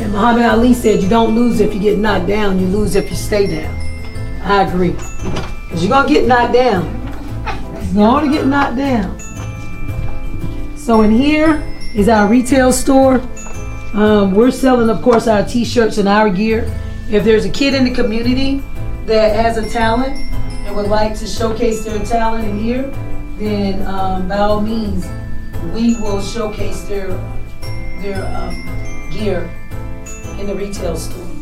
And Muhammad Ali said, you don't lose if you get knocked down, you lose if you stay down. I agree. Because you're going to get knocked down. You're going to get knocked down. So in here is our retail store. Um, we're selling, of course, our t-shirts and our gear. If there's a kid in the community that has a talent and would like to showcase their talent in here, then um, by all means, we will showcase their their um, gear in a retail store.